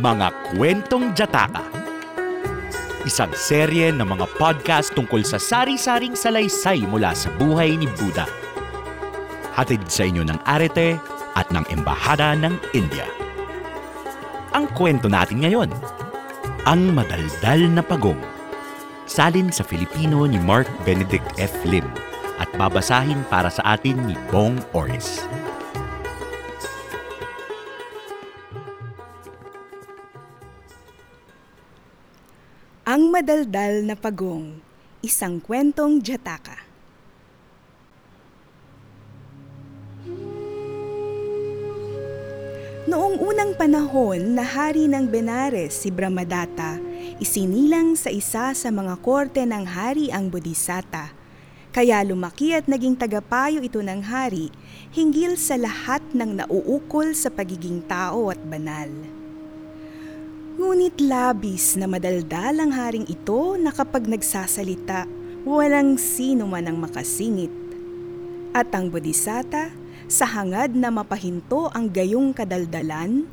Mga Kwentong Jataka Isang serye ng mga podcast tungkol sa sari-saring salaysay mula sa buhay ni Buddha. Hatid sa inyo ng Arete at ng Embahada ng India. Ang kwento natin ngayon, Ang Madaldal na Pagong. Salin sa Filipino ni Mark Benedict F. Lim at babasahin para sa atin ni Bong Oris. Madaldal na Pagong, isang kwentong Jataka. Noong unang panahon na hari ng Benares si Brahmadatta, isinilang sa isa sa mga korte ng hari ang Bodhisatta. Kaya lumaki at naging tagapayo ito ng hari hinggil sa lahat ng nauukol sa pagiging tao at banal. Ngunit labis na madaldal ang haring ito na kapag nagsasalita, walang sino man ang makasingit. At ang bodhisatta, sa hangad na mapahinto ang gayong kadaldalan,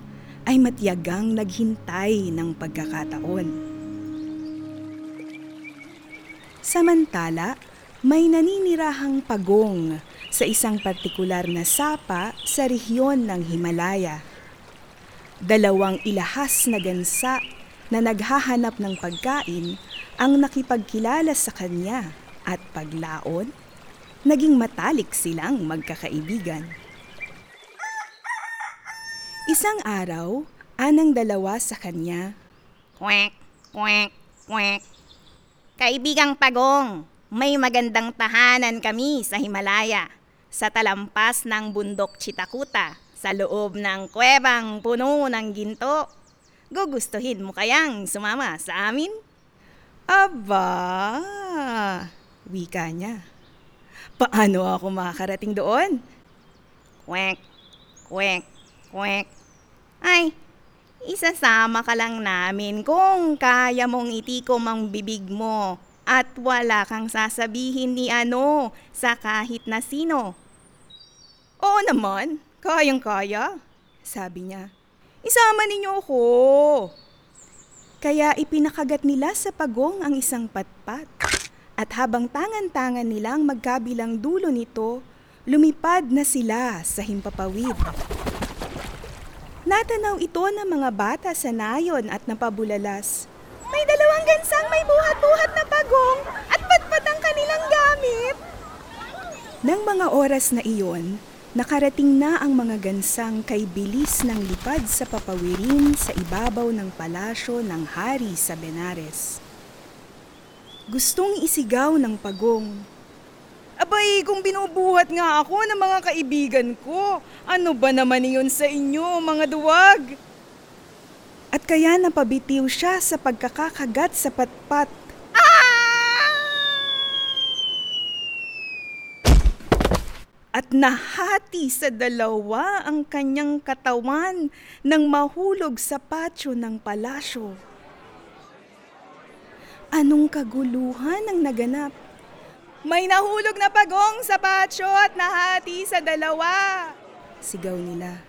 ay matyagang naghintay ng pagkakataon. Samantala, may naninirahang pagong sa isang partikular na sapa sa rehiyon ng Himalaya dalawang ilahas na gansa na naghahanap ng pagkain ang nakipagkilala sa kanya at paglaon, naging matalik silang magkakaibigan. Isang araw, anang dalawa sa kanya, Kwek, kwek, kwek. Kaibigang Pagong, may magandang tahanan kami sa Himalaya, sa talampas ng bundok Chitakuta, sa loob ng kwebang puno ng ginto. Gugustuhin mo kayang sumama sa amin? Aba! Wika niya. Paano ako makakarating doon? Kwek, kwek, kwek. Ay, isasama ka lang namin kung kaya mong itikom ang bibig mo at wala kang sasabihin ni ano sa kahit na sino. Oo naman, kayang-kaya, sabi niya. Isama ninyo ako. Kaya ipinakagat nila sa pagong ang isang patpat. At habang tangan-tangan nilang magkabilang dulo nito, lumipad na sila sa himpapawid. Natanaw ito ng mga bata sa nayon at napabulalas. May dalawang gansang may buhat-buhat na pagong at patpat ang kanilang gamit. Nang mga oras na iyon, nakarating na ang mga gansang kay bilis ng lipad sa papawirin sa ibabaw ng palasyo ng hari sa Benares. Gustong isigaw ng pagong. Abay, kung binubuhat nga ako ng mga kaibigan ko, ano ba naman iyon sa inyo, mga duwag? At kaya napabitiw siya sa pagkakakagat sa patpat. At nahati sa dalawa ang kanyang katawan nang mahulog sa patio ng palasyo. Anong kaguluhan ang naganap? May nahulog na pagong sa patio at nahati sa dalawa. Sigaw nila.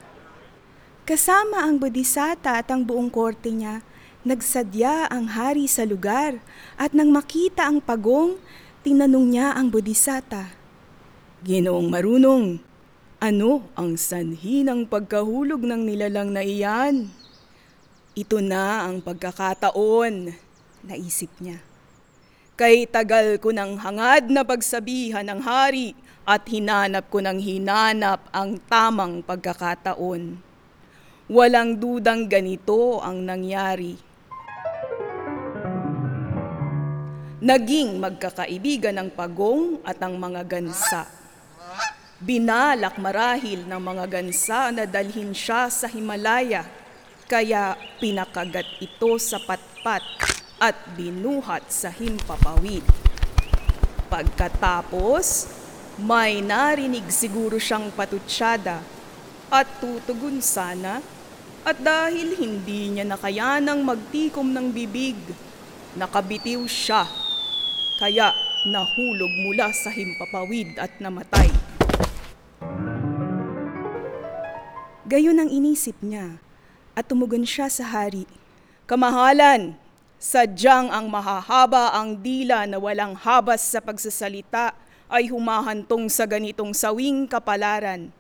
Kasama ang bodhisatta at ang buong korte niya, nagsadya ang hari sa lugar at nang makita ang pagong, tinanong niya ang bodhisatta. Ginoong marunong, ano ang sanhi ng pagkahulog ng nilalang na iyan? Ito na ang pagkakataon, naisip niya. Kay tagal ko ng hangad na pagsabihan ng hari at hinanap ko ng hinanap ang tamang pagkakataon. Walang dudang ganito ang nangyari. Naging magkakaibigan ang pagong at ang mga gansa. Binalak marahil ng mga gansa na dalhin siya sa Himalaya, kaya pinakagat ito sa patpat at binuhat sa himpapawid. Pagkatapos, may narinig siguro siyang patutsyada at tutugon sana at dahil hindi niya nakayanang magtikom ng bibig, nakabitiw siya. Kaya nahulog mula sa himpapawid at namatay. Gayon ang inisip niya At tumugon siya sa hari, Kamahalan, sadyang ang mahahaba ang dila na walang habas sa pagsasalita ay humahantong sa ganitong sawing kapalaran.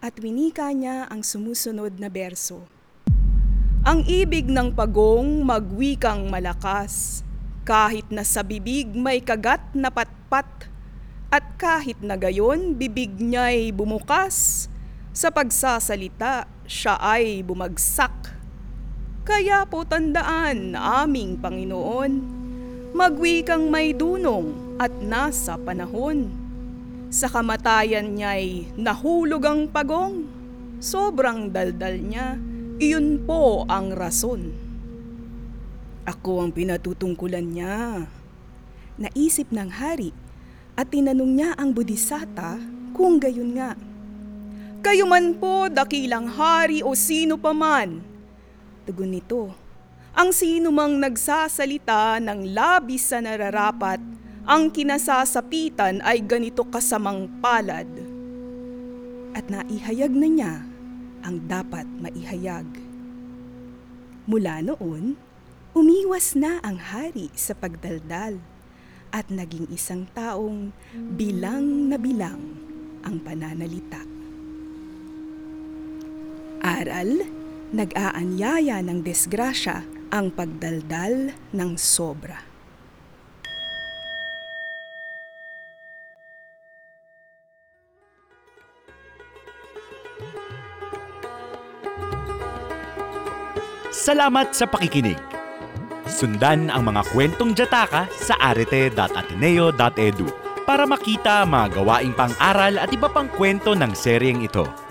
At winika niya ang sumusunod na berso. Ang ibig ng pagong magwikang malakas, kahit na sa bibig may kagat na patpat, at kahit na gayon bibig niya'y bumukas, sa pagsasalita siya ay bumagsak. Kaya po tandaan, aming Panginoon, magwikang may dunong at nasa panahon. Sa kamatayan niya'y nahulog ang pagong, sobrang daldal niya, iyon po ang rason. Ako ang pinatutungkulan niya. Naisip ng hari at tinanong niya ang bodhisata kung gayon nga. Kayo man po dakilang hari o sino paman. Tugon nito, ang sino mang nagsasalita ng labis sa nararapat, ang kinasasapitan ay ganito kasamang palad. At naihayag na niya ang dapat maihayag. Mula noon, umiwas na ang hari sa pagdaldal at naging isang taong bilang na bilang ang pananalita. Aral, nag-aanyaya ng desgrasya ang pagdaldal ng sobra. Salamat sa pakikinig. Sundan ang mga kwentong Jataka sa arete.ateneo.edu para makita mga gawaing pang-aral at iba pang kwento ng seryeng ito.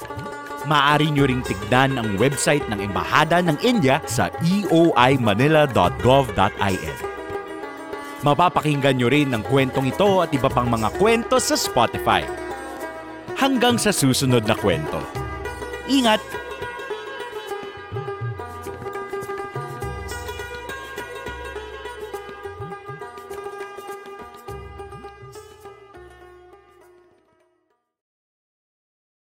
Maaari nyo ring tignan ang website ng Embahada ng India sa eoimanila.gov.in. Mapapakinggan nyo rin ang kwentong ito at iba pang mga kwento sa Spotify. Hanggang sa susunod na kwento. Ingat!